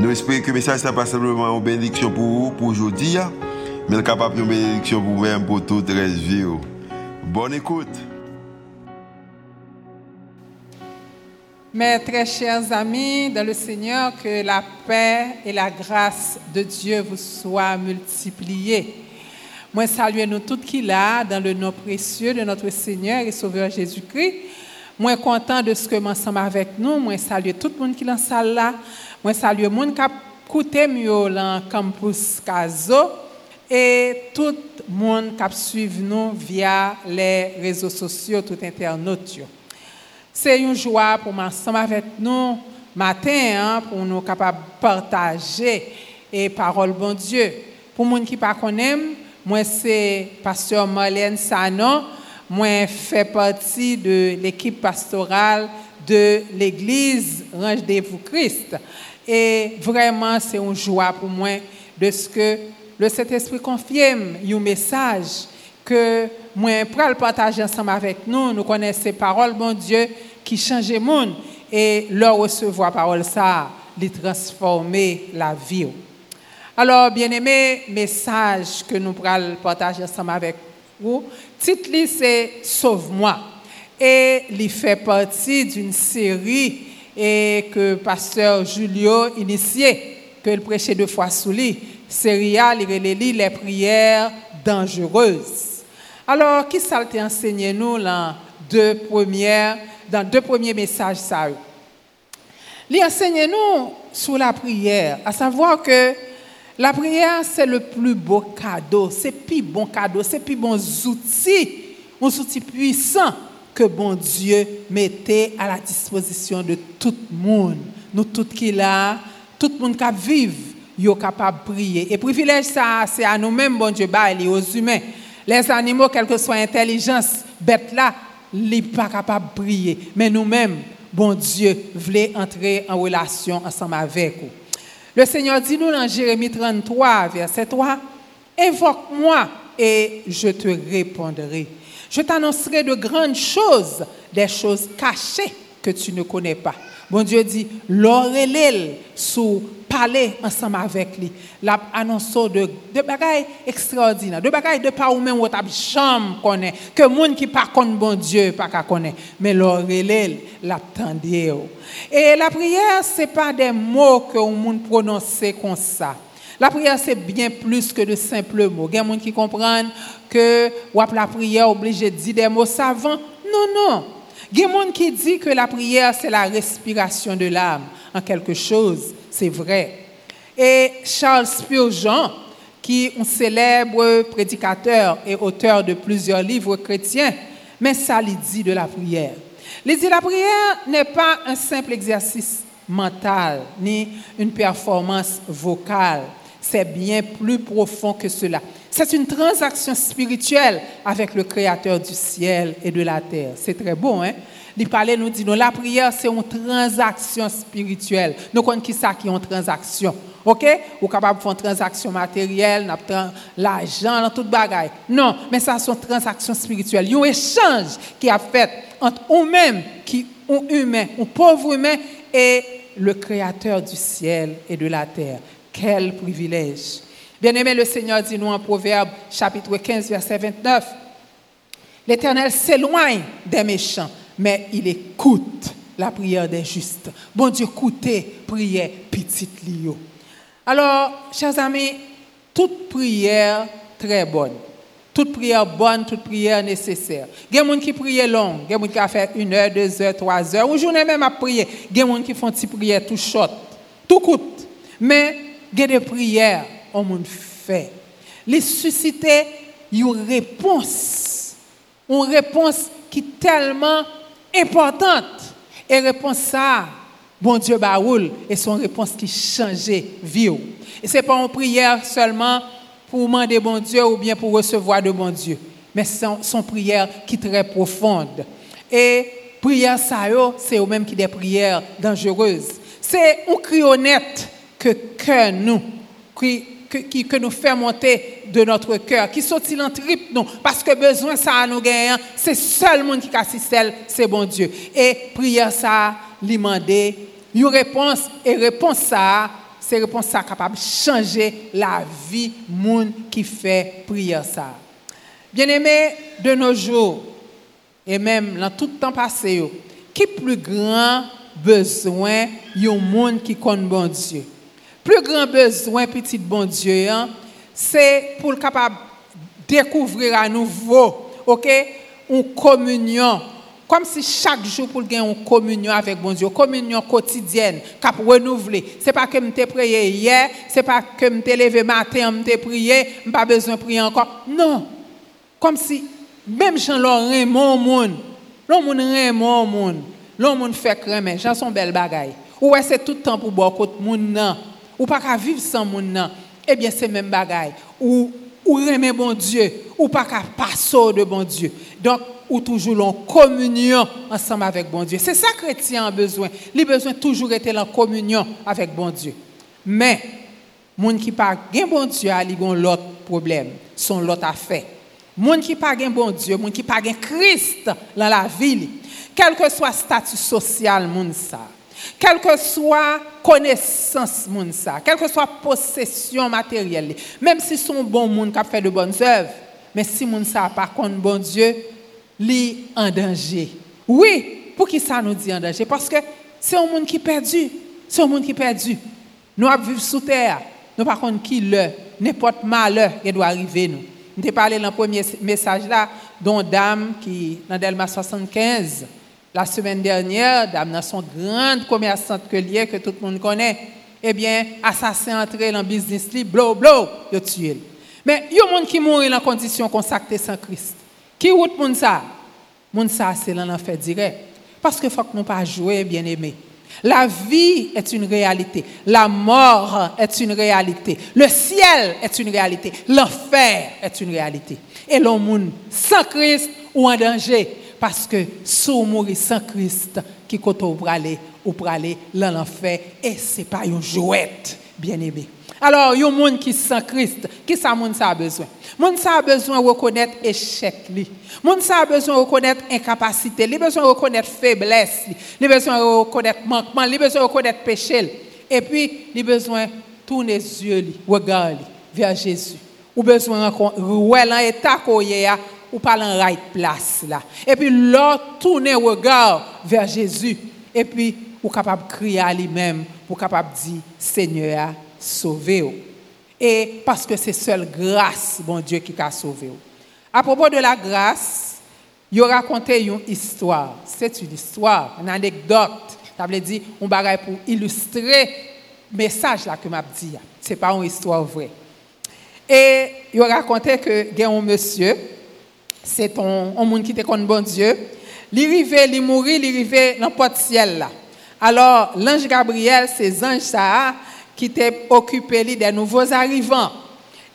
Nous espérons que le message n'est pas simplement une bénédiction pour vous, pour aujourd'hui, mais capable une bénédiction pour vous-même, pour toute la vie. Bonne écoute. Mes très chers amis dans le Seigneur, que la paix et la grâce de Dieu vous soient multipliées. Moi, salue nous toutes qui là, dans le nom précieux de notre Seigneur et Sauveur Jésus-Christ. Moi, content de ce que nous ensemble avec nous. Moi, salue tout le monde qui est dans la salle. Moi, salue le monde qui a écouté dans campus Caso et tout le monde qui suivi nous via les réseaux sociaux, tout internautes. C'est une joie pour m'ensemble avec nous matin hein, pour nous partager et parole bon Dieu. Pour gens qui pas, moi c'est pasteur Marlène Sanon, moi fais partie de l'équipe pastorale de l'église Rendez-vous Christ. Et vraiment, c'est une joie pour moi de ce que le Saint-Esprit confirme un message que moi, pour le partager ensemble avec nous, nous connaissons ces paroles, bon Dieu, qui changent le monde. Et leur recevoir parole, ça, les transformer la vie. Alors, bien aimé, message que nous pourrons partager ensemble avec vous, titre c'est Sauve-moi. Et il fait partie d'une série et que pasteur Julio initié, que il prêchait deux fois sous lui, Séria, les prières dangereuses. Alors, qui ça t'a enseigné nous dans deux premières, dans deux premiers messages ça? Il enseigne nous sur la prière, à savoir que la prière, c'est le plus beau cadeau, c'est le plus bon cadeau, c'est le plus bon outil, un outil puissant que bon Dieu mettait à la disposition de tout le monde. Nous tous qui là, tout le monde qui vivent, est capable de prier. Et privilège ça, c'est à nous-mêmes, bon Dieu, bah, aux humains. Les animaux, quelle que soit l'intelligence, bête là, ils sont pas capables de prier. Mais nous-mêmes, bon Dieu, voulait entrer en relation ensemble avec vous. Le Seigneur dit nous dans Jérémie 33, verset 3, Invoque-moi et je te répondrai. Je t'annoncerai de grandes choses, des choses cachées que tu ne connais pas. Bon Dieu dit, l'orelel sous parler ensemble avec lui. L'a de, de bagailles extraordinaires, de bagailles de pas ou même ou chambre connaît, que monde qui pas connaît bon Dieu pas connaît, mais l'orelel l'attendait. Et la prière c'est pas des mots que on monde prononcer comme ça. La prière, c'est bien plus que de simples mots. Il y a des gens qui comprennent que la prière obligé de dire des mots savants. Non, non. Il y a des gens qui disent que la prière, c'est la respiration de l'âme en quelque chose. C'est vrai. Et Charles Spurgeon, qui est un célèbre prédicateur et auteur de plusieurs livres chrétiens, mais ça lui dit de la prière. Il dit la prière n'est pas un simple exercice mental ni une performance vocale c'est bien plus profond que cela. C'est une transaction spirituelle avec le Créateur du ciel et de la terre. C'est très beau, hein? Il parlait, nous dit, la prière, c'est une transaction spirituelle. Nous connaissons qui ça qui est une transaction. OK? Ou capable de faire une transaction matérielle, l'argent, dans toute bagaille. Non, mais ça, c'est une transaction spirituelle. Il y a un échange qui a fait entre nous-mêmes, qui un humain, un pauvre humain, et le Créateur du ciel et de la terre. Quel privilège. Bien-aimé, le Seigneur dit nous en Proverbe chapitre 15, verset 29. L'Éternel s'éloigne des méchants, mais il écoute la prière des justes. Bon Dieu, écoutez, prière, petite lio. Alors, chers amis, toute prière très bonne. Toute prière bonne, toute prière nécessaire. Il y a des gens qui prient long, il y a des gens qui ont fait une heure, deux heures, trois heures, ou journée même à prier. Il y a des gens qui font une prière tout short, tout coûte. Mais a des prières on monde fait. Les susciter une réponse. Une réponse qui est tellement importante. Et réponse ça, bon Dieu baoul et son réponse qui changeait vie. Et c'est pas une prière seulement pour demander bon Dieu ou bien pour recevoir de bon Dieu, mais son, son prière qui est très profonde. Et prière ça c'est au même qui des prières dangereuses. C'est un cri honnête que nous que, qui, que nous fait monter de notre cœur, qui sortit en trip nous, parce que besoin ça nous gagner, c'est seul monde qui assiste, c'est bon Dieu. Et prière ça, demander une réponse, et réponse ça, c'est réponse ça capable de changer la vie monde qui fait prière ça. Bien aimé, de nos jours, et même dans tout le temps passé, qui plus grand besoin un monde qui connaît bon Dieu? Plus grand besoin, petit bon Dieu, hein, c'est pour le capable découvrir à nouveau, une communion. Comme si chaque jour pour gagner une communion avec bon Dieu, communion quotidienne, cap renouveler. C'est pas que me t'ai prié hier, c'est pas que me t'ai levé matin, me t'ai prié, pas besoin de prier encore. Non. Comme si même Jean Laurent mon monde, l'homme mon monde, l'homme fait cramer, Jean son belle bagaille. Ou c'est tout le temps pour boire côté monde ou pa ka viv san moun nan, ebyen se men bagay. Ou, ou reme bon Diyo, ou pa ka paso de bon Diyo. Donk, ou toujou l'on komunyon ansanm avèk bon Diyo. Se sa kretien an bezwen. Li bezwen toujou ete l'on komunyon avèk bon Diyo. Men, moun ki pa gen bon Diyo a li gon lot problem, son lot afè. Moun ki pa gen bon Diyo, moun ki pa gen Krist lan la vil, kelke swa status sosyal moun sa. Kelke swa konesans moun sa, kelke swa posesyon materyel li, mem si son bon moun kap fè de bon zèv, men si moun sa par kon bon Diyo, li an denje. Oui, pou ki sa nou di an denje? Paske se yon moun ki perdu, se yon moun ki perdu. Nou ap viv sou ter, nou par kon ki le, nepot ma le, yon do arrive nou. Nou te pale lan pwemye mesaj la, don dam ki nan Delma 75, la semaine dernière, dame son grande commerçante que que tout le monde connaît, eh bien, assassin entré dans le business, li, blow, blow, il tué. Mais il y a gens qui mourent dans condition consacrée sans Christ. Qui route moun ça? Moun ça, c'est l'enfer direct. Parce que faut que nous pas jouer, bien aimé. La vie est une réalité. La mort est une réalité. Le ciel est une réalité. L'enfer est une réalité. Et l'homme sans Christ ou en danger parce que si on mourit sans Christ, qui pour aller ou dans l'enfer, et ce n'est pas une jouette, bien aimé. Alors, il y a un monde qui sans Christ, qui ça monde ça a besoin Monde ça a besoin de reconnaître échec li. Monde ça a besoin de reconnaître incapacité, il a besoin de reconnaître faiblesse, il a besoin de reconnaître manquement, il a besoin de reconnaître péché. Et puis, il a besoin de tourner les yeux, regarder vers Jésus. Ou besoin de ouais l'état qu'on ou pas en right place là. Et puis l'autre tourner regard vers Jésus et puis ou capable de crier à lui-même pour capable dire Seigneur sauvé et parce que c'est seule grâce bon Dieu qui a sauvé À propos de la grâce, il raconté une histoire. C'est une histoire, une anecdote. Ça veut dire un bagage pour illustrer le message là que m'a dit. C'est pas une histoire vraie. Et il raconté que y a un monsieur c'est un, monde qui était contre bon Dieu. Il arrivait, il mourit, il arrivait dans le ciel là. Alors, l'ange Gabriel, c'est ange ça qui était occupé des nouveaux arrivants.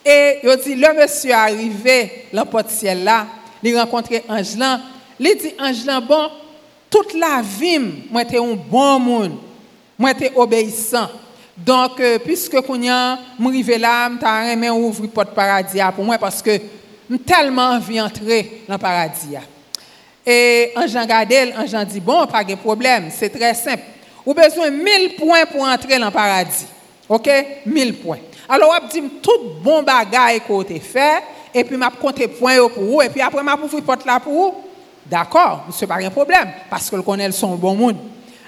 Et il dit, le monsieur arrivé dans le ciel là, il rencontré ange là. Il dit, ange là, bon, toute la vie, moi, j'étais un bon monde. Moi, j'étais obéissant. Donc, euh, puisque je suis là, je suis ouvrir la porte paradis pour moi parce que m telman anvi antre nan paradis ya. E anjan gade el, anjan di, bon, pa ge problem, se tre semp. Ou bezwen 1000 poin pou antre nan paradis. Ok? 1000 poin. Alo wap di m tout bon bagay kote fe, epi m ap konte poin yo pou ou, epi apre m ap ouvri pot la pou ou. D'akor, m se pa gen problem, paske l konel son bon moun.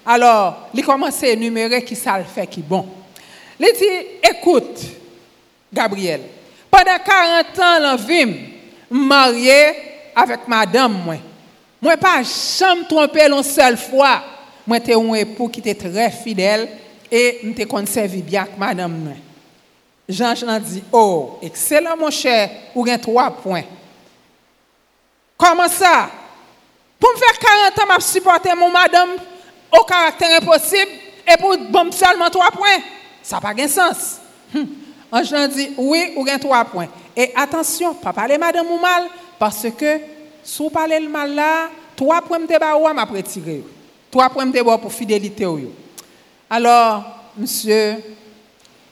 Alors, li komanse enumere ki sa l fe ki bon. Li di, ekoute, Gabriel, Pendant 40 ans, l'an vim, marié avec madame, moi. Moi, pas jamais trompé l'on seule fois. Moi, j'étais un époux qui était très fidèle et m'étais conservé bien avec madame, moi. Jean, Jean dit, oh, excellent, mon cher, ou gain trois points. Comment ça? Pour me faire 40 ans, je supporter mon madame au caractère impossible et pour bon seulement trois points. Ça n'a pas de sens. Hum. Ange dit, oui, ou gain trois points. Et attention, pas parler madame ou mal, parce que si vous parlez le mal là, trois points de bas ou m'a. Trois points de bas pour fidélité. Alors, monsieur,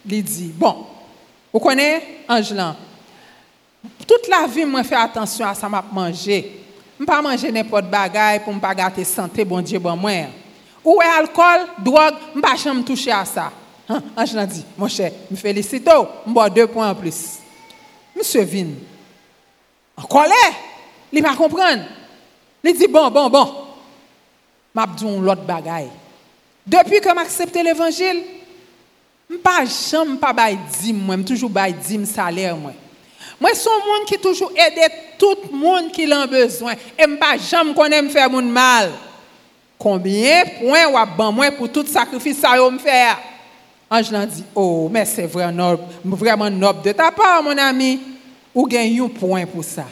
il dit, bon, vous connaissez Angelan? Toute la vie, moi, fais attention à ça m'a manger. Je ne pas manger n'importe bagaille pour ne pas gâter santé, bon Dieu, bon moi. Ou alcool, drogue, je ne pas toucher à ça. Hein? Angelan dit, mon cher, me félicite, je bois deux points en plus. Monsieur Vin, en colère, il va comprendre. Il dit, bon, bon, bon, m'a dit l'autre bagaille. Depuis que accepté l'évangile, je ne pas jamais pas dîme, moi, toujours bail dîme salaire moi. Moi un monde qui toujours aide tout le monde qui a besoin et je pas jamais connais me faire mon mal. Combien de points ou ban pour tout sacrifice ça me faire Ange dit "Oh, mais c'est vraiment noble, de ta part mon ami. Ou gagne un point pour ça."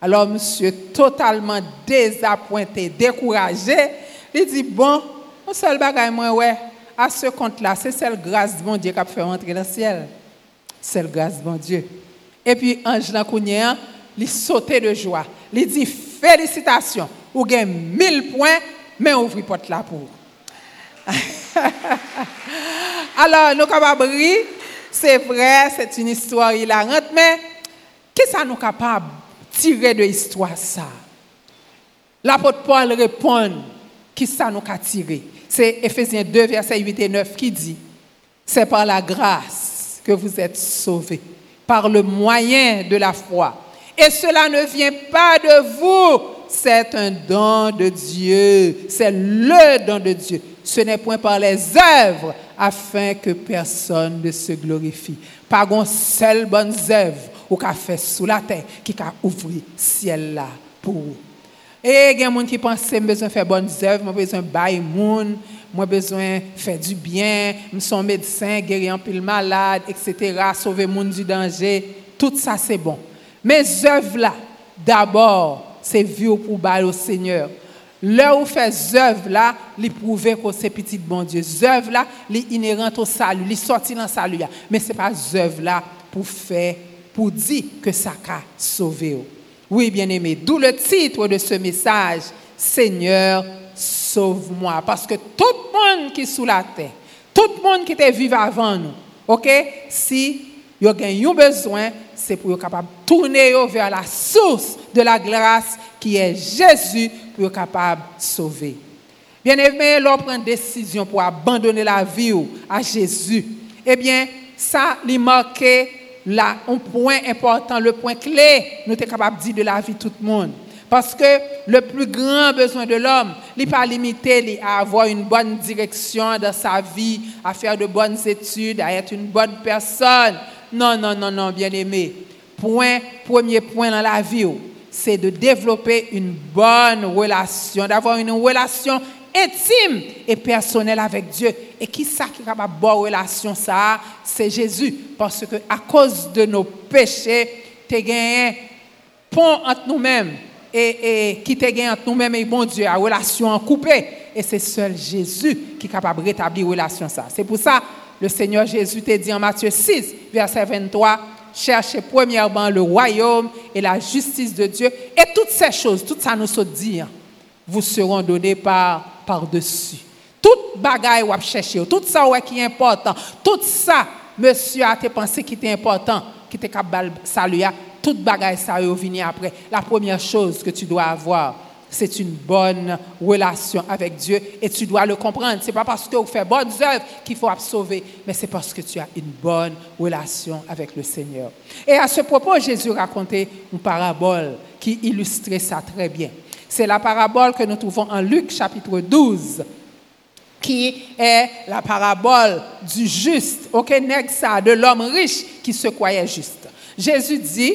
Alors monsieur totalement désappointé, découragé, il dit "Bon, mon seul bagage moi ouais, à ce compte-là, c'est celle grâce de mon Dieu qui a fait rentrer dans le ciel. C'est la grâce de mon Dieu. Et puis, Ange Lancounien, il sautait de joie. Il dit Félicitations, vous avez 1000 points, mais ouvrez porte là pour. Alors, nous capables c'est vrai, c'est une histoire hilarante, mais qu'est-ce que nous capables de tirer de l'histoire ça? L'apôtre Paul répond, qui ça nous a tiré? C'est Ephésiens 2, verset 8 et 9 qui dit, c'est par la grâce que vous êtes sauvés, par le moyen de la foi. Et cela ne vient pas de vous, c'est un don de Dieu, c'est le don de Dieu. Ce n'est point par les œuvres afin que personne ne se glorifie. Pas une seule bonne œuvre ou qu'a fait sous la terre qui a ouvert ciel là pour vous. Et il y a des gens qui pensent que besoin de faire bonnes œuvres, j'ai besoin de bailler j'ai besoin faire du bien, je suis médecin, guérir un peu malade, etc., sauver monde du danger. Tout ça, c'est bon. Mais œuvres là, d'abord, c'est vu pour bailler au Seigneur. Là où fait œuvres là, les prouver que c'est petit bon Dieu. œuvres là, les inhérentes au salut, les sorties dans salut. Mais ce n'est pas œuvres là pour faire, pour dire que ça a sauvé. Oui, bien-aimé, d'où le titre de ce message, Seigneur, sauve-moi. Parce que tout le monde qui est sous la terre, tout le monde qui était vivant avant nous, ok, si il a un besoin, c'est pour être capable de tourner vers la source de la grâce qui est Jésus pour être capable de sauver. Bien-aimé, l'on prend une décision pour abandonner la vie à Jésus. Eh bien, ça, lui marqué là, un point important, le point clé, nous sommes capables de dire de la vie tout le monde. Parce que le plus grand besoin de l'homme, n'est pas limité à avoir une bonne direction dans sa vie, à faire de bonnes études, à être une bonne personne. Non, non, non, non, bien aimé. Point, premier point dans la vie, c'est de développer une bonne relation, d'avoir une relation intime et personnel avec Dieu. Et qui ça qui est capable de bonne relation ça C'est Jésus. Parce que à cause de nos péchés, tu gagné pont entre nous-mêmes et, et qui te gagné entre nous-mêmes et bon Dieu, à relation coupée. Et c'est seul Jésus qui est capable de rétablir relation ça. C'est pour ça le Seigneur Jésus t'a dit en Matthieu 6, verset 23, cherchez premièrement le royaume et la justice de Dieu. Et toutes ces choses, tout ça nous dit, hein, vous seront données par par-dessus. Toute bagaille ou chercher, tout ça qui est important, tout ça, monsieur a pensé qui était important, qui était capable saluer, toute bagaille ça venir après. La première chose que tu dois avoir, c'est une bonne relation avec Dieu et tu dois le comprendre. Ce n'est pas parce que tu fais bonnes œuvres qu'il faut sauver, mais c'est parce que tu as une bonne relation avec le Seigneur. Et à ce propos, Jésus racontait une parabole qui illustrait ça très bien. C'est la parabole que nous trouvons en Luc chapitre 12, qui est la parabole du juste, ok, ça, de l'homme riche qui se croyait juste. Jésus dit,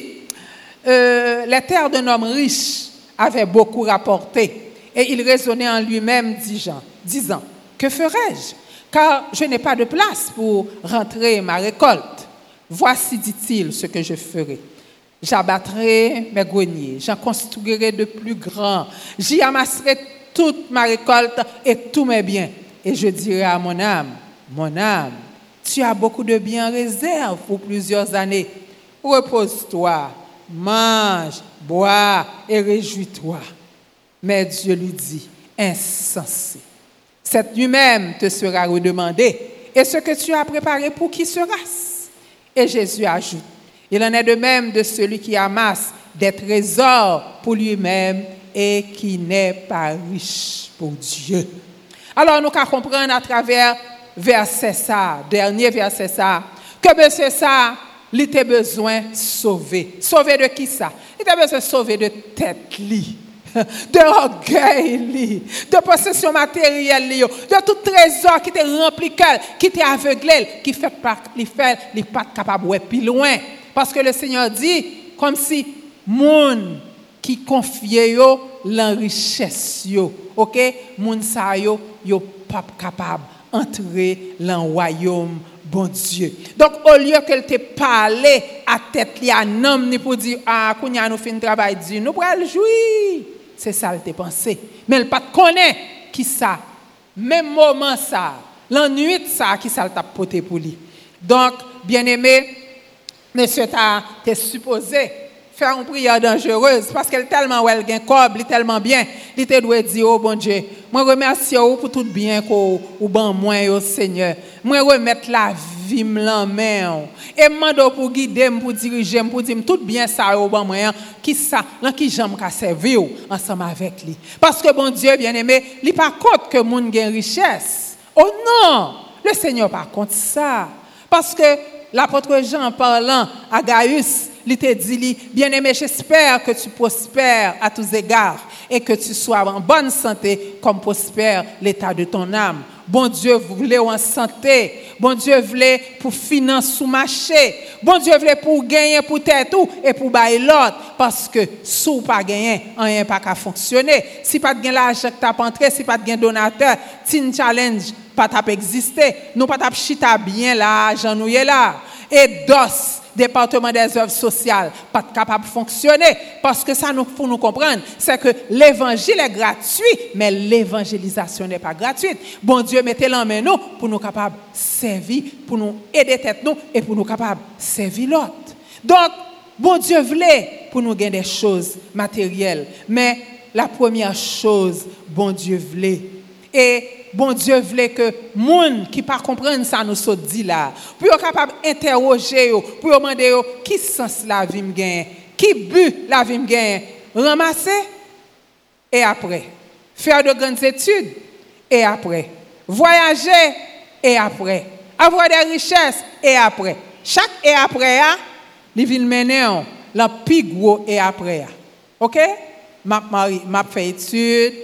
euh, les terres d'un homme riche avaient beaucoup rapporté, et il raisonnait en lui-même, disant, que ferai-je? Car je n'ai pas de place pour rentrer ma récolte. Voici, dit-il, ce que je ferai. J'abattrai mes greniers, j'en construirai de plus grands, j'y amasserai toute ma récolte et tous mes biens. Et je dirai à mon âme, mon âme, tu as beaucoup de biens en réserve pour plusieurs années. Repose-toi, mange, bois et réjouis-toi. Mais Dieu lui dit, insensé. Cette nuit même te sera redemandée. Et ce que tu as préparé pour qui sera-ce Et Jésus ajoute, il en est de même de celui qui amasse des trésors pour lui-même et qui n'est pas riche pour Dieu. Alors nous qu'à comprendre à travers verset ça, dernier verset ça, que monsieur ça, il était besoin de sauver. Sauver de qui ça? Il était besoin de sauver de tête de orgueil de possession matérielle de tout trésor qui était rempli qui était aveuglé, qui fait pas, il fait, il pas capable de plus loin. Parce que le Seigneur dit, comme si moun qui confiait l'enrichesse OK? Moun sa yo yo pas capable entrer dans le royaume bon Dieu. Donc au lieu qu'elle te parle à tête li à nom ni pour dire ah kounya nous fin travail Dieu, nous le jouir. C'est ça elle te pensé. Mais elle pas connaît qui ça. Même moment ça, l'ennui ça qui ça t'a porté pour lui. Donc bien-aimé, monsieur t'a supposé faire une prière dangereuse parce qu'elle tellement elle gain cob, elle tellement bien, il te doit dire oh bon Dieu, moi remercie vous pour tout bien qu'on ou ban moi au Seigneur. Moi remettre la vie en main et mando pour guider pour diriger pour dire tout bien ça au ban moi qui ça dans qui j'aime ka servir ensemble avec lui. Parce que bon Dieu bien-aimé, il pas compte que monde gain richesse. Oh non, le Seigneur pas compte ça. Parce que l'apôtre Jean parlant à Gaius Il te dit, bien-aimé, j'espère que tu prospères à tous égards et que tu sois en bonne santé comme prospère l'état de ton âme. Bon Dieu voulait en santé. Bon Dieu voulait pour financer sous marché. Bon Dieu voulait pour gagner pour tête tout et pour bailler l'autre. Parce que sous pas gagner, rien pas qu'à fonctionner. Si pas de l'argent que t'as entré, si pas de donateur, teen challenge pas t'as existé. Nous pas t'as chita bien là, j'en là. Et dos, département des œuvres sociales pas capable de fonctionner. Parce que ça nous faut nous comprendre c'est que l'évangile est gratuit mais l'évangélisation n'est pas gratuite. Bon Dieu mettez-le en main nous pour nous capables de servir pour nous aider tête nous et pour nous capables de servir l'autre. Donc bon Dieu voulait pour nous gagner des choses matérielles mais la première chose bon Dieu voulait et bon Dieu voulait que monde qui pas comprendre ça nous soit dit là pour être capable d'interroger pour demander qui sens la vie me gagne? Qui but la vie me gagne? Ramasser? Et après. Faire de grandes études? Et après. Voyager? Et après. Avoir des richesses? Et après. Chaque et après a les villes mener la plus gros et après OK? M'a mari m'a fait études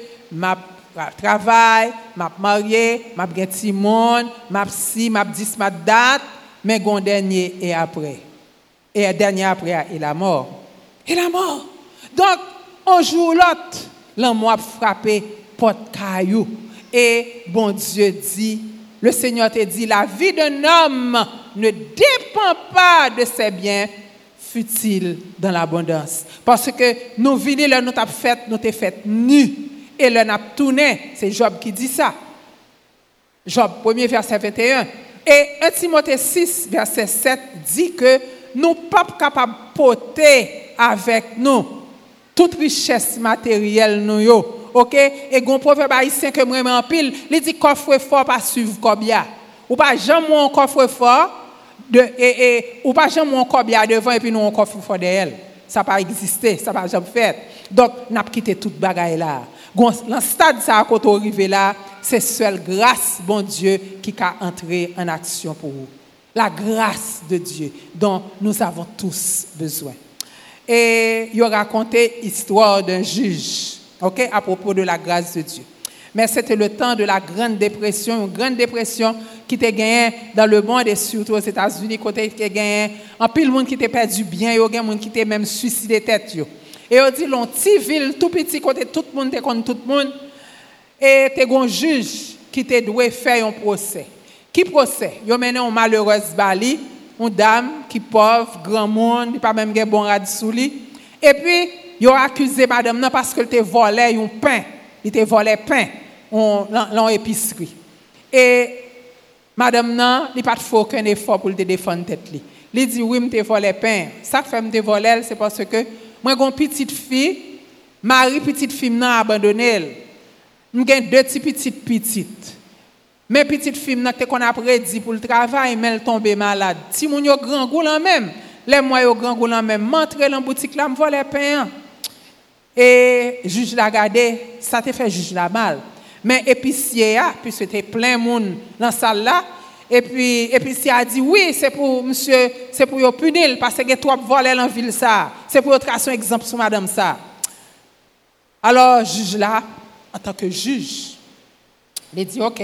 travail, m'a marié, m'a gen ti monde, m'a si, m'a dis ma date, mais gon dernier et après. Et dernier après est la mort. Et la mort. Donc, un jour l'autre, l'homme a frappé porte caillou. Et bon Dieu dit, le Seigneur te dit, la vie d'un homme ne dépend pas de ses biens futiles dans l'abondance. Parce que nous venons, nous avons fait, nous avons fait nus et l'un a tourné. C'est Job qui dit ça. Job 1 verset 21. Et 1 Timothée 6 verset 7 dit que nous pas capables de porter avec nous toute richesse matérielle nous yo. OK et gon proverbe haïtien que moi en pile, il dit coffre fort pas suivre cobia. Ou pas jamais un coffre fort de et, et ou pas jamais un cobia devant et puis nous un coffre fort derrière. Ça pas exister, ça pas jamais faire. Donc n'a quitté toute bagaille là. Dans stade ça quand on arrive là, c'est seule grâce, bon Dieu, qui a entré en action pour vous. La grâce de Dieu dont nous avons tous besoin. Et il a raconté l'histoire d'un juge, ok, à propos de la grâce de Dieu. Mais c'était le temps de la Grande Dépression, une Grande Dépression qui était gagnée dans le monde et surtout aux États-Unis, côté qui gagné, en pile monde qui était perdu bien, il y a des gens qui étaient même suicidé tête. E yo di lon ti vil, tout piti kote tout moun te kon tout moun, e te gon juj ki te dwe fè yon prosè. Ki prosè? Yo mènen yon malheurez bali, yon dam ki pov, gran moun, di pa mèm gen bon rad sou li. E pi, yo akuse madame nan paske te vole yon pen, li te vole pen, lon episkri. E madame nan, li pat fò kwen e fò pou te defon tèt li. Li di, wim oui, te vole pen, sa te fèm te vole, se paske Mwen gon pitit fi, mari pitit fi mnan abandonel. Mwen gen deti pitit pitit. Men pitit fi mnan te kon apre di pou l travay, men l tombe malade. Ti moun yo gran goulan men, le mwen yo gran goulan men, mantre lan boutik la mvo le peyan. E juj la gade, sa te fe juj la mal. Men episye ya, pis se te plen moun lan sal la, E pi si a di, oui, se pou msye, se pou yo punil, pase ge to ap vole lan vil sa. Se pou yo trasyon ekzamp sou madame sa. Alors, juj la, an tanke juj, li di, ok,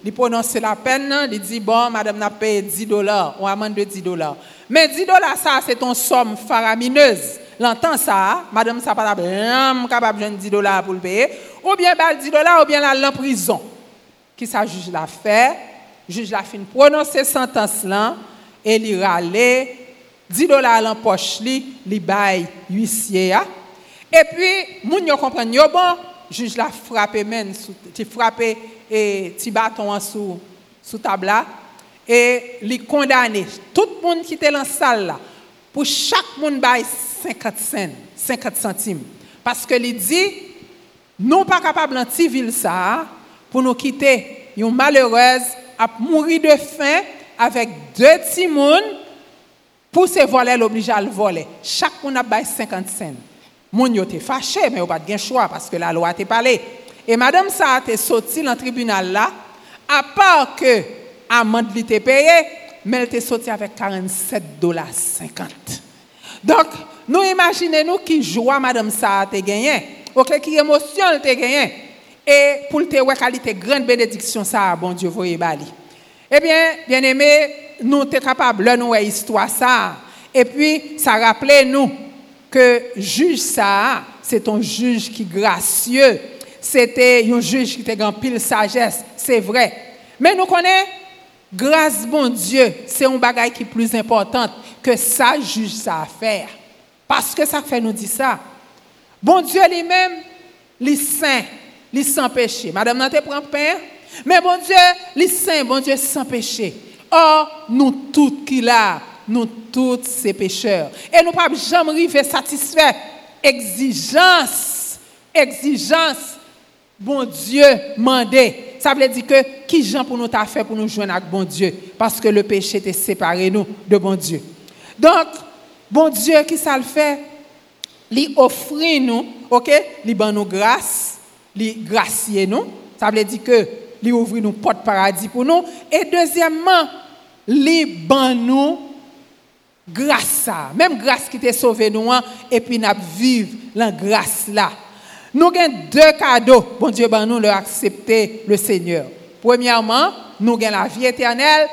li prononse la pen nan, li di, bon, madame na pe 10 dolar, ou aman de 10 dolar. Men 10 dolar sa, se ton som faramineuse. Lantan sa, madame sa pa la be, m kapap jen 10 dolar pou l'peye, ou bien bal 10 dolar, ou bien la l'en prison. Ki sa juj la fey, juj la fin prononse sentans lan, e li rale, di dola lan poch li, li bay yuisye ya, e pi moun yo kompren yo bon, juj la frape men, sou, ti frape e, ti baton an sou, sou tabla, e li kondane, tout moun ki te lan sal la, pou chak moun bay 50 sen, 50 centime, paske li di, nou pa kapab lan ti vil sa, pou nou kite yon malerez à mourir de faim avec deux petits pour se voler l'obliger à le voler. Chaque monde a bail 50 cents. Moun yo te fâché mais on pas de choix parce que la loi t'a parlé. Et madame ça a sorti dans le tribunal là à part que amende li te payé mais elle était sortie avec 47 dollars 50. Donc nous imaginons nous qui joie madame ça a gagné. OK, qui émotion te gagné. Et pour te voir qualité grande bénédiction ça bon Dieu voyez bali. Eh bien, bien aimé, nous sommes capables de nous histoire ça. Et puis ça rappelait nous que juge ça, c'est un juge qui gracieux. C'était un juge qui était en pile sagesse, c'est vrai. Mais nous connaissons grâce bon Dieu, c'est un bagage qui est plus important que ça juge ça à faire. Parce que ça fait nous dire ça. Bon Dieu lui-même, il saint, il sans péché. Madame Nante prend pain, mais bon Dieu, il saint, bon Dieu sans péché. Or, nous tous qui là, nous tous ces pécheurs. Et nous ne pouvons jamais arriver satisfaits. Exigence, exigence, bon Dieu mandé. Ça veut dire que qui Jean pour nous t'a fait pour nous joindre avec bon Dieu? Parce que le péché était séparé nous de bon Dieu. Donc Bon Dieu, qui ça le fait? Il offre nous, ok? Il ban nous grâce, il gracier nous. Ça veut dire que il ouvre nous porte paradis pour nous. Et deuxièmement, il ban nous grâce Même grâce qui t'a sauvé nous, hein, et puis nous vivre la grâce là. Nous avons deux cadeaux. Bon Dieu, ban nous, leur accepter le Seigneur. Premièrement, nous avons la vie éternelle.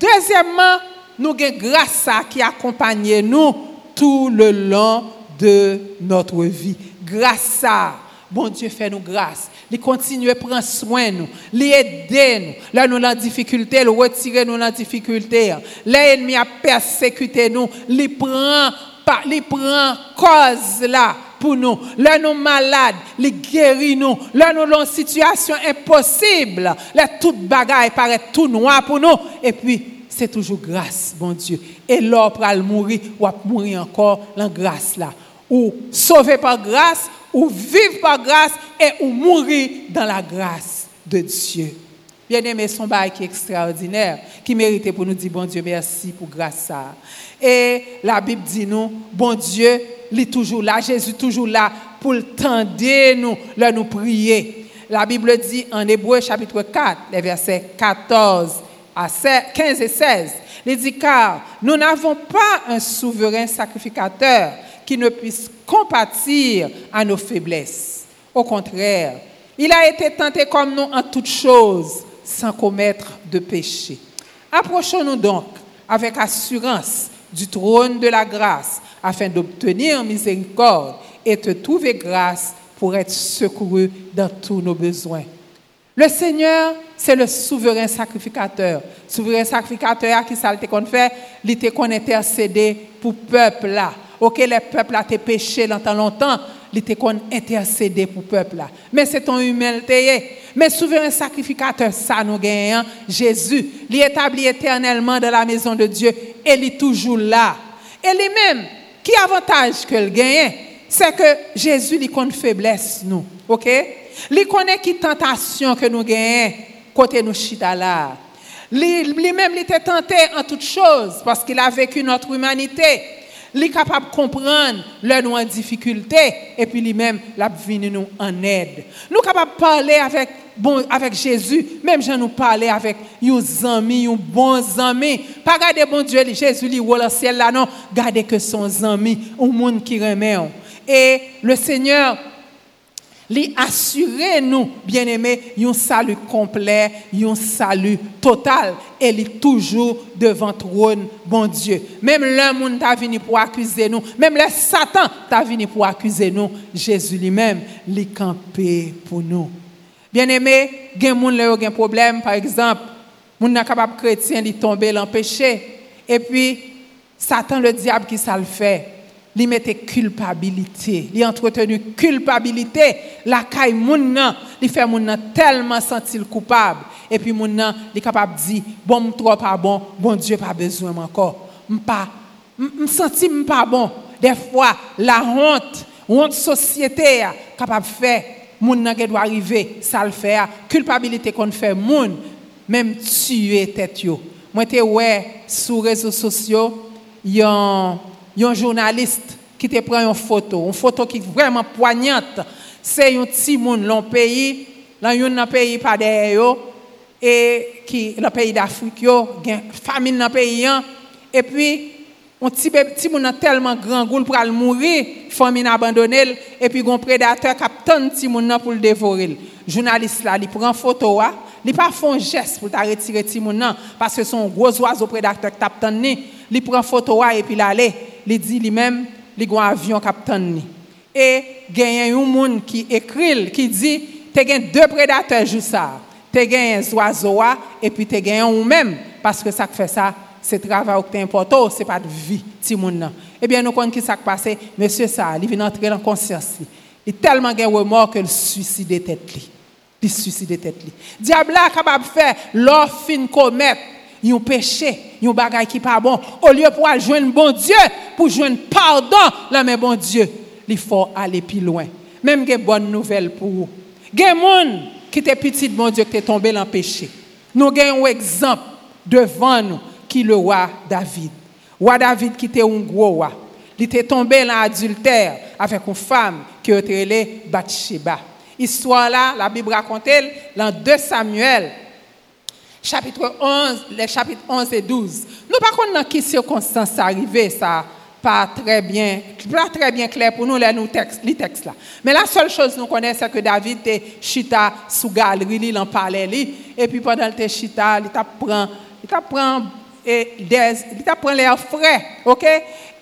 Deuxièmement, nous avons grâce à qui accompagne nous tout le long de notre vie. Grâce à bon Dieu fait nous grâce. Il continue à prendre soin de nous, il aide nous. Là, nous dans difficulté, il retire nous dans difficulté. L'ennemi a persécuté nous, il prend, prend cause là pour nous. Là, nous malades, il guérit nous. Là, nous dans une situation impossible. Là, toute bagaille paraît tout noir pour nous. Et puis, c'est toujours grâce, bon Dieu. Et l'or le mourir, ou mourir encore dans grâce là. Ou sauver par grâce, ou vivre par grâce, et ou mourir dans la grâce de Dieu. Bien aimé, son bail qui est extraordinaire, qui méritait pour nous dire, bon Dieu, merci pour grâce ça. Et la Bible dit nous, bon Dieu, il est toujours là, Jésus toujours là pour tendre nous, là nous prier. La Bible dit en Hébreu chapitre 4, les versets 14 à 15 et 16. Il dit car nous n'avons pas un souverain sacrificateur qui ne puisse compatir à nos faiblesses. Au contraire, il a été tenté comme nous en toutes choses, sans commettre de péché. Approchons-nous donc avec assurance du trône de la grâce, afin d'obtenir miséricorde et de trouver grâce pour être secouru dans tous nos besoins. Le Seigneur, c'est le souverain sacrificateur. Souverain sacrificateur qui ça qu'on fait, il qu'on intercédé pour peuple là. OK, les peuples ont péché longtemps longtemps, il était qu'on intercéder pour le peuple. Mais c'est ton humilité. Mais souverain sacrificateur, ça nous gagne. Jésus, il établi éternellement dans la maison de Dieu et il est toujours là. Et lui-même, qui avantage que le gagne, c'est que Jésus, il connaît faiblesse nous. OK? Il connaît qui tentation que nous gagnons côté nous chita là. Lui-même, il tenté en toutes choses parce qu'il a vécu notre humanité. Est capable de comprendre le nous en difficulté et puis lui-même, il a venu nous en aide. Nous capables de parler avec, bon, avec Jésus, même je nous parler avec nos amis, nos bons amis. Pas garder bon Dieu, Jésus, lui, ou le ciel là, non. Gardez que son ami, un monde qui remet. Et le Seigneur, lui assurer nous, bien-aimés, un salut complet, un salut total. Et est toujours devant trône, bon Dieu. Même le monde t'a venu pour accuser nous, même le Satan t'a venu pour accuser nous, Jésus lui-même, lui campé pour nous. Bien-aimés, il y a un problème, par exemple, moun n'a capable chrétien de tomber le péché. Et puis, Satan, le diable, qui ça le fait? Il mettait culpabilité, il entretenu culpabilité, la caille moun il fait moun tellement sentir coupable et puis moun nan, il capable dire bon trop pas bon, bon Dieu pas besoin encore. M'pas me senti pas bon. Des fois la honte, honte société capable faire moun nan qui doit arriver, ça le fait, culpabilité qu'on fait moun même tuer tête yo. Moi te ouais sur réseaux sociaux, yon yon jounalist ki te pren yon foto, yon foto ki vreman poignante, se yon ti moun lon peyi, lan yon nan peyi pa deye yo, e ki lan peyi d'Afrik yo, gen famine nan peyi yan, e pi, yon ti, bebe, ti moun nan telman gran goul pral mouri, famine abandonel, e pi gon predateur kap ton ti moun nan pou l devoril. Jounalist la li pren foto wa, li pa fon jes pou ta retire ti moun nan, paske son gwoz wazo predateur kap ton ni, li pren foto wa e pi la le, li di li mem li gwa avyon kap tan ni. E genyen yon moun ki ekril ki di te gen de predateur jousa. Te genyen zwa zoa e epi te genyen ou mem paske sak fe sa se travay ou te importo se pat vi ti moun nan. Ebyen nou kon ki sak pase, monsye sa li vin antre lan konsyans li. Li telman gen remor ke l suicide tet li. Li suicide tet li. Diabla kapab fe lor fin komet un péché, un bagage qui pas bon. Au lieu pour joindre bon Dieu, pour joindre pardon, là mais bon Dieu, il faut aller plus loin. Même une bonne nouvelle pour vous. Des gens qui étaient petits, bon Dieu, qui est tombé dans le péché. Nous avons un exemple devant nous qui est le roi David. Roi David qui était un gros roi. Il était tombé dans l'adultère avec une femme qui était Bathsheba. Histoire là, la Bible raconte dans 2 Samuel chapitre 11, les chapitres 11 et 12. Nous pas dans quelles circonstances ça arrivé, ça pas très bien, pas très bien clair pour nous les, textes, les textes là. Mais la seule chose que nous connaissons, c'est que David était chita sous galerie, il en parlait, et puis pendant le chita, il t'apprend, il t'apprend et il t'apprend l'air frais, ok?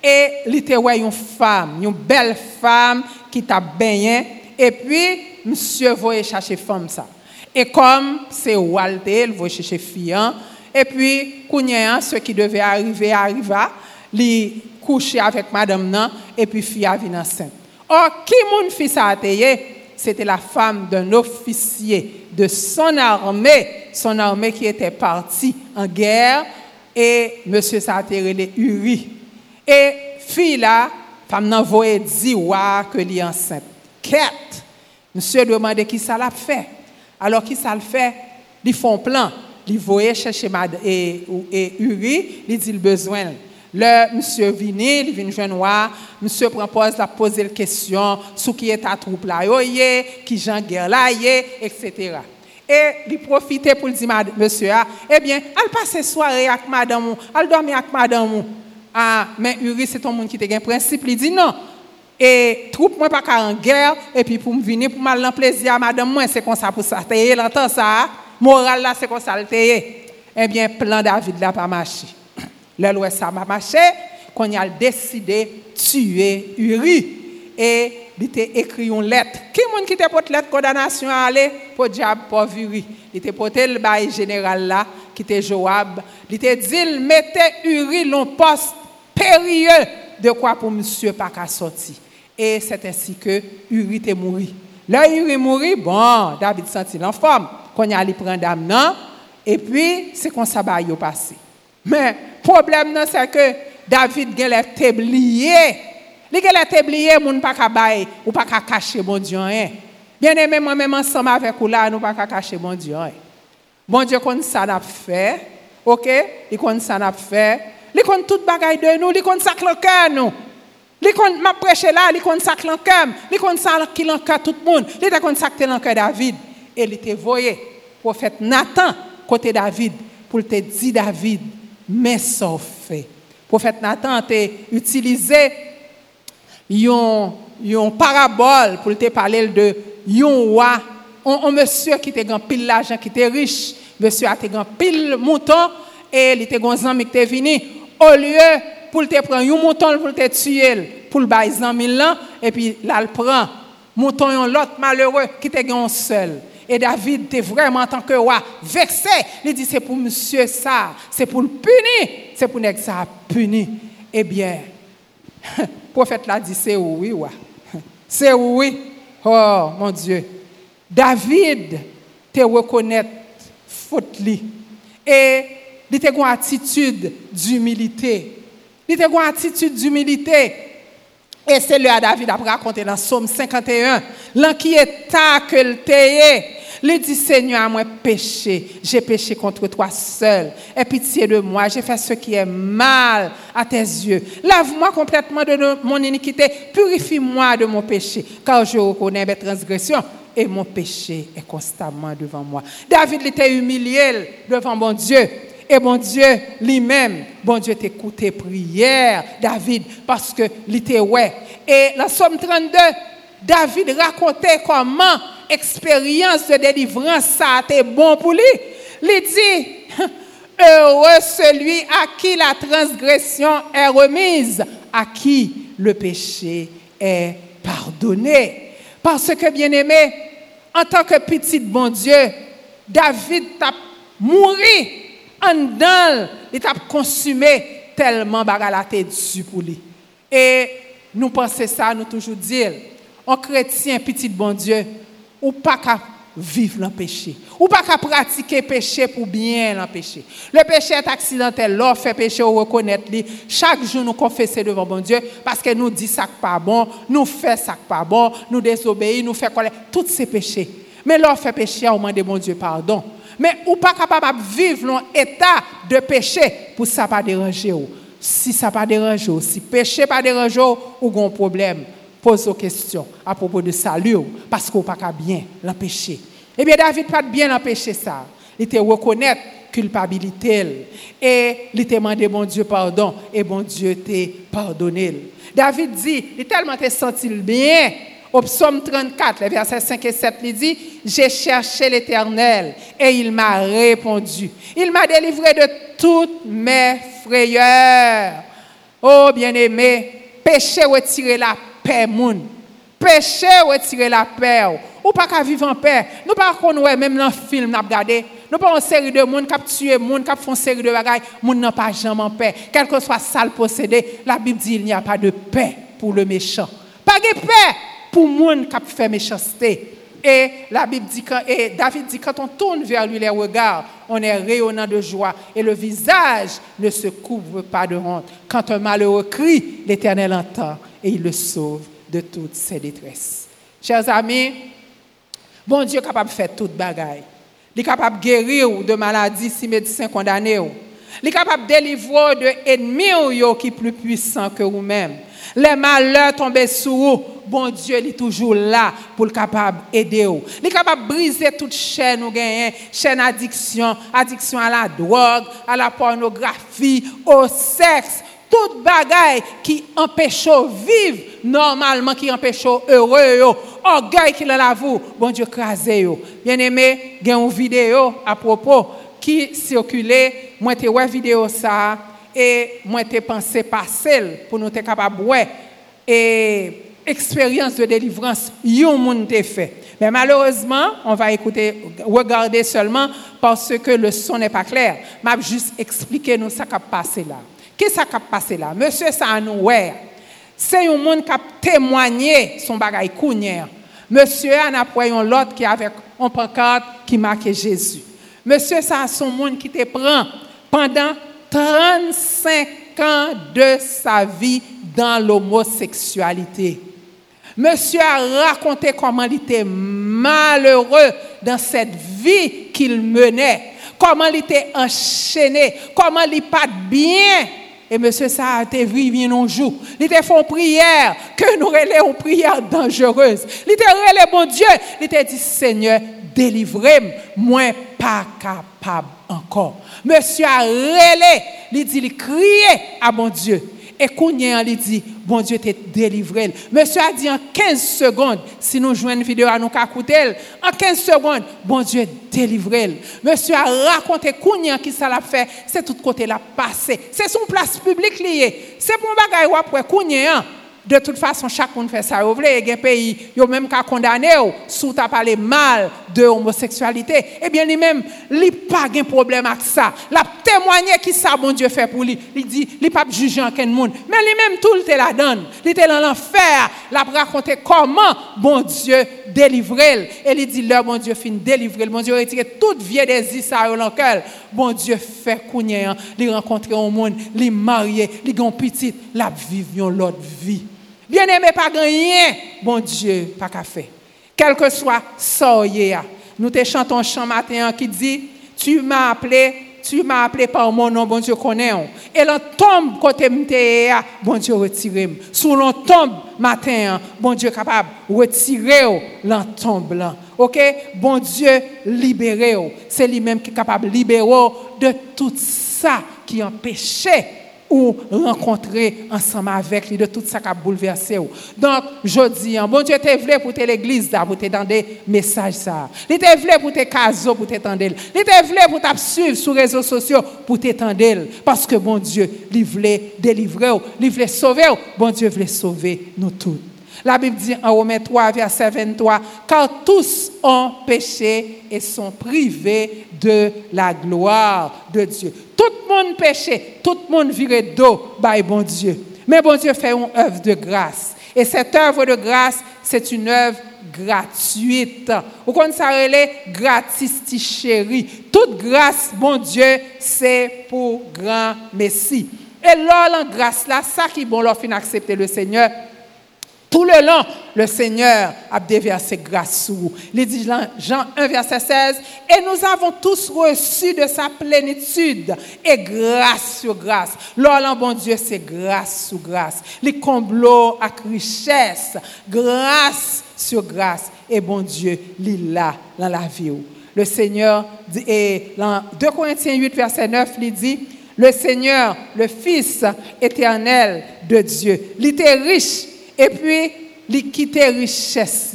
Et il était ouais une femme, une belle femme qui t'a baigné, et puis monsieur voyait chercher femme ça. E kom se walte, el vo cheche fiyan, e pi kounyen se ki deve arrive, arriva, li kouche avèk madam nan, e pi fiyan vi nan sen. Or, ki moun fi sa ateye? Sete la fam d'un ofisye de son armè, son armè ki ete parti an gèr, e monsye sa ateye le uri. E fi la, fam nan voye diwa ke li ansep. Ket, monsye dwemande ki sa la pfè. Alors qui ça le fait Ils font plan. Ils voyaient chercher Mad et, et Uri, ils disent le besoin. Le monsieur vini, il vient joindre monsieur propose la poser la question sur qui est ta troupe là, qui Jean guerre là, etc. Et il profite pour dire monsieur eh bien, elle passe soirée avec madame, elle dormir avec madame. Ah, mais Uri c'est ton monde qui te un principe, il dit non. E troupe mwen pa ka an ger, e pi pou m vini pou mal lan plezi a madame mwen, se kon sa pou sa teye, lantan sa, moral la se kon sa teye. Ebyen, plan David la pa mache. Lè lwè sa ma mache, kon yal deside tue Uri. E li te ekri yon let. Ki moun ki te pot let kodanasyon ale? Po diab po Uri. Li te potel bayi general la, ki te Joab. Li te dil mette Uri lon post perye de kwa pou msye pa ka soti. et c'est ainsi que Uri est mort. Là, Uri est mort, bon, David sentit en forme, qu'on y allait prendre dame, non? Et puis, c'est qu'on s'abat au passé. Mais, le problème, non, c'est que David a les tabliers. Il a les tabliers, mon ne pas bailler, ou pas cacher mon Dieu. Bien aimé, moi-même, ensemble avec vous là, nous ne pas cacher mon Dieu. Bon Dieu, qu'on ça n'a fait, ok? Il qu'on ça n'a fait. Il compte toute bagaille de nous, il compte ça que le cœur nous. Li kon m'a preche la, li kon sak lankèm, li kon sak ki lankè tout moun, li te kon sak te lankè David. E li te voye, profet Nathan, kote David, pou te di David, mè sa ou fe. Profet Nathan te utilize yon, yon parabol pou te pale de yon wa, yon, yon monsye ki te gan pil l'ajan, ki te riche, monsye a te gan pil mouton, e li te gonzan mi ki te vini, ou liye, pour te prendre un mouton pour te tuer pour le bailler ans et puis là il prend mouton un l'autre malheureux qui était un seul et David était vraiment en tant que roi vexé. Il dit c'est pour monsieur ça, c'est pour le punir, c'est pour que ça punir. Eh bien, le prophète l'a dit c'est oui. C'est oui? Oh mon Dieu. David te reconnaît faute Et il a une attitude d'humilité. Il a une attitude d'humilité. Et c'est là David a raconté dans Somme 51, l'enquiétat que le il dit, Seigneur, moi péché, j'ai péché contre toi seul. Aie pitié de moi, j'ai fait ce qui est mal à tes yeux. Lave-moi complètement de mon iniquité, purifie-moi de mon péché, car je reconnais mes transgressions et mon péché est constamment devant moi. David était humilié devant mon Dieu. Et mon Dieu lui-même, bon Dieu t'écoute tes prières, David, parce que il était ouais. Et la Somme 32, David racontait comment expérience de délivrance, ça a été bon pour lui. Il dit, heureux celui à qui la transgression est remise, à qui le péché est pardonné. Parce que, bien aimé, en tant que petit bon Dieu, David a mouru en dedans, il a consumé tellement de dessus pour lui. Et nous pensons ça, nous toujours dire, en chrétien, petit bon Dieu, ou pas qu'à vivre le péché. Ou pas qu'à pratiquer le péché pour bien le péché. Le péché est accidentel. L'on fait péché, on reconnaît. Chaque jour, nous confessons devant bon Dieu parce que nous dit ça pas bon, nous fait ça pas bon, nous désobéissons, nous colère. Tous ces péchés. Mais l'on fait péché, on demande bon Dieu pardon. Mais ou pas capable de vivre dans état de péché pour ça pas déranger. Si ça pas déranger, si péché pas déranger, ou un problème pose aux questions à propos de salut, parce qu'on pas bien l'empêcher. Eh bien, David pas bien l'empêcher ça. Il était reconnaître culpabilité et il était demandé bon Dieu pardon et bon Dieu t'a pardonné. David dit, il tellement senti bien. Au psaume 34, les versets 5 et 7, il dit, j'ai cherché l'Éternel et il m'a répondu. Il m'a délivré de toutes mes frayeurs. Oh bien-aimé, péché retirer la paix moun. Péché retirer la paix. Ou pas qu'à vivre en paix. Nous pas qu'on même dans le film n'a regardé. Nous pas une série de monde qui tué monde qui font série de bagailles, moun n'a pas jamais en paix. Quel que soit ça le possédé, la Bible dit il n'y a pas de paix pour le méchant. Pas de paix pour monde qui fait méchanceté. Et la Bible dit et David dit quand on tourne vers lui les regards, on est rayonnant de joie et le visage ne se couvre pas de honte. Quand un malheureux crie, l'Éternel entend et il le sauve de toutes ses détresses. Chers amis, bon Dieu est capable de faire toute bagaille. Il est capable de guérir de maladies si médecins condamnés. Il est capable de délivrer de ennemis qui sont plus puissants que vous-même. Le malheur tombe sou ou, bon Diyo li toujou la pou l kapab ede ou. Li kapab brise tout chen ou genyen, chen adiksyon, adiksyon a la drog, a la pornografi, o seks, tout bagay ki empesho viv normalman, ki empesho heure yo, orgay ki l alavou, bon Diyo krasè yo. Bien eme, gen yon video apropo ki sirkule, mwen te wè video sa a, et moi j'ai pensé passer pour nous être capable ouais et expérience de délivrance yon monde fait. Mais malheureusement, on va écouter regarder seulement parce que le son n'est pas clair. M'a juste expliquer nous ce qui a passé là. Qu'est-ce qui a passé là? Monsieur ça nous C'est un monde qui a témoigné son bagage kounyer. Monsieur a appris un l'autre qui avec un pancarte qui marquait Jésus. Monsieur, ça son monde qui te prend pendant 35 ans de sa vie dans l'homosexualité. Monsieur a raconté comment il était malheureux dans cette vie qu'il menait, comment il était enchaîné, comment il pas bien. Et monsieur, ça a été vu un jour. Il était fait prière, que nous relais une prière dangereuse. Il était relais, bon Dieu. Il était dit, Seigneur, délivrez-moi, moi pas capable Monsieur a relais, il dit, il criait à mon Dieu. Et Kounien, il dit, bon Dieu t'est délivré. Monsieur a dit en 15 secondes, si nous jouons une vidéo à nous écouter, en 15 secondes, bon Dieu délivré. Monsieur a raconté Kounien qui ça l'a fait, c'est tout côté l'a passé. C'est son place publique liée. C'est pour bagaille après Kounien. De tout fason, chakoun fè sa yo vle, gen peyi, yo menm ka kondane yo, sou ta pale mal de homoseksualite, ebyen li menm, li pa gen problem ak sa. La temwanyen ki sa bon Diyo fè pou li, li di, li pa juge anken moun. Men li menm tout te la don, li te lan l'enfer, la prakonte koman bon Diyo delivrel. E li di, lè bon Diyo fin delivrel, bon Diyo retire tout vie de zi sa yo lankel. Bon Diyo fè kounyen, li renkontre yon moun, li marye, li gon pitit, la viv yon lot vi. Aimé, pas rien, bon Dieu, pas qu'à faire. Quel que soit ça, nous te chantons un chant matin qui dit, tu m'as appelé, tu m'as appelé par mon nom, bon Dieu connaît. Et l'on tombe côté m'te, bon Dieu retire. Sous l'on tombe matin, bon Dieu capable retirer l'on tombe. OK? Bon Dieu libéré. C'est lui-même qui est capable de libérer de tout ça qui empêchait ou rencontrer ensemble avec lui de tout ça qui a bouleversé. Donc, je dis, hein, bon Dieu t'es venu pour l'église, pour te donner des messages. Ça. Il était venu pour tes casos, pour t'étendre. Il était venu pour te suivre sur les réseaux sociaux, pour t'étendre. Parce que bon Dieu, il voulait délivrer, il voulait sauver. Bon Dieu voulait sauver nous tous. La Bible dit en Romains 3, verset 23, car tous ont péché et sont privés de la gloire de Dieu. Tout le monde péché, tout le monde viré d'eau, by bon Dieu. Mais bon Dieu fait une œuvre de grâce. Et cette œuvre de grâce, c'est une œuvre gratuite. Ou qu'on s'arrête gratis, chéri. Toute grâce, bon Dieu, c'est pour grand Messie. Et là, la grâce là, ça qui bon, leur fin accepter le Seigneur, tout le long, le Seigneur a déversé grâce sur vous. Il dit Jean 1, verset 16, et nous avons tous reçu de sa plénitude et grâce sur grâce. L'or, bon Dieu, c'est grâce sur grâce. Les comblots à richesse, grâce sur grâce. Et bon Dieu, il là dans la vie. Le Seigneur, et dans 2 Corinthiens 8, verset 9, il dit, le Seigneur, le Fils éternel de Dieu, il était riche et puis, il quitte richesse,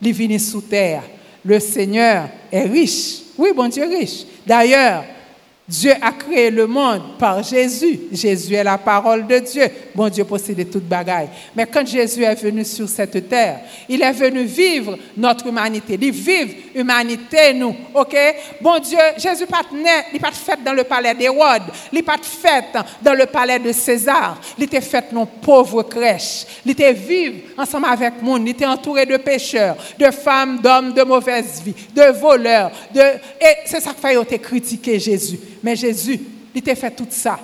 il vient sous terre. Le Seigneur est riche. Oui, bon Dieu riche. D'ailleurs, Dieu a créé le monde par Jésus. Jésus est la parole de Dieu. Bon Dieu possède toute bagaille. Mais quand Jésus est venu sur cette terre, il est venu vivre notre humanité. Il vit humanité, nous. OK? Bon Dieu, Jésus pas né, pas fait dans le palais d'Hérode. Il pas fait dans le palais de César. Il était fait dans pauvre crèche. Il était vivre ensemble avec nous. Il était entouré de pécheurs, de femmes, d'hommes de mauvaise vie, de voleurs. Et c'est ça qui fait critiquer Jésus. Mais Jésus, il t'a fait tout ça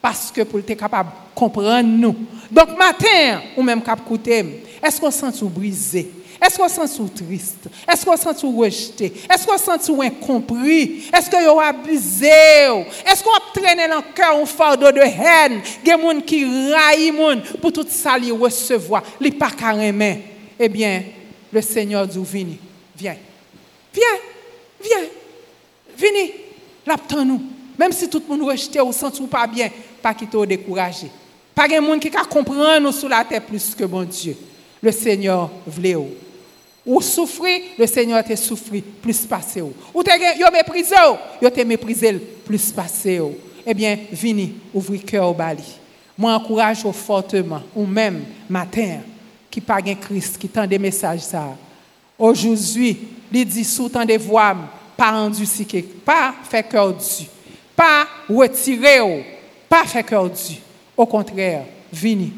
parce que pour être capable de comprendre nous. Donc, matin, ou même cap est-ce qu'on sent tout brisé? Est-ce qu'on sent tout triste? Est-ce qu'on sent tout rejeté? Est-ce qu'on sent tout incompris? Est-ce qu'on a abusé? Est-ce qu'on a traîné dans le cœur un fardeau de haine? Il y a des gens qui raillent pour tout ça, les recevoir, les pas carrément. Eh bien, le Seigneur dit, viens, viens, viens, viens, viens, nous. Même si tout le monde rejette ou sent pas bien, pas qu'il te découragé. Pas de monde qui comprendre nous sur la terre plus que bon Dieu. Le Seigneur voulait ou. Ou souffrir, le Seigneur te souffri plus passé ou. Ou te méprisé yo te méprisé plus passé. Eh bien, vini, ouvri cœur au bali. Moi encourage fortement, ou même matin, qui pas Christ, qui tend des messages ça. Aujourd'hui, il dit sous tant de voix, pas rendu si pas fait cœur dessus pas retirer, pas faire cœur Dieu. Au contraire, vini,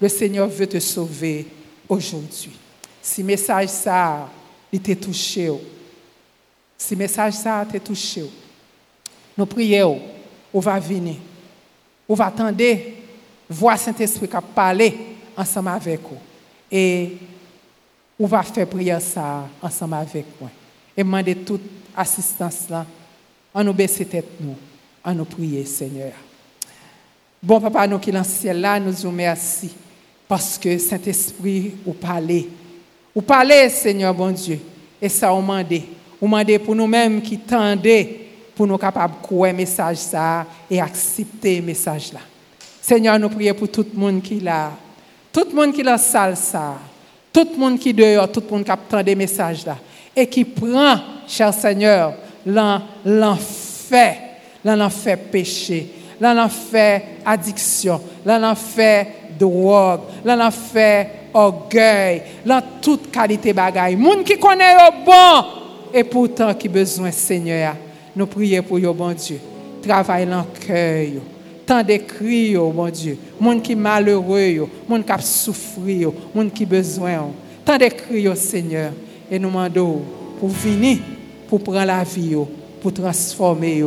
Le Seigneur veut te sauver aujourd'hui. Si message ça, il t'a touché, si message ça t'a touché, nous prions, on va venir, on va attendre, voir Saint-Esprit qui parler ensemble avec vous. Et on va faire prier ensemble avec moi. Et demander toute assistance là, en nous baisser tête nous, en nous prier, Seigneur. Bon papa, nous qui dans ciel là, nous vous merci. Parce que Saint-Esprit, vous parlez. Vous parlez, Seigneur bon Dieu. Et ça, vous demandez. Vous demandez pour nous-mêmes qui tendez, pour nous capables de croire message ça et accepter message là. Seigneur, nous prions pour tout le monde qui là. Tout le monde qui la salle. Tout le monde qui dehors, tout le monde qui attend des messages là. Et qui prend, cher Seigneur, l'enfer, l'enfer péché, l'enfer addiction, l'enfer drogue, l'enfer orgueil, dans toute qualité bagaille. Monde qui connaît au bon et pourtant qui besoin Seigneur. Nous prions pour yo bon Dieu. Travaille cœur tant de cris, oh mon Dieu. Monde qui malheureux, monde qui a souffert, monde qui besoin. Tant de cris, Seigneur. Et nous demandons pour venir, pour prendre la vie, pour transformer,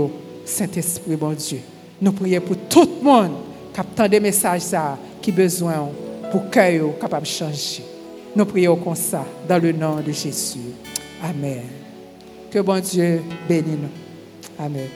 Saint-Esprit, mon Dieu. Nous prions pour tout le monde qui a tant de messages qui besoin pour cœur capable de changer. Nous prions comme ça, dans le nom de Jésus. Amen. Que bon Dieu bénisse nous. Amen.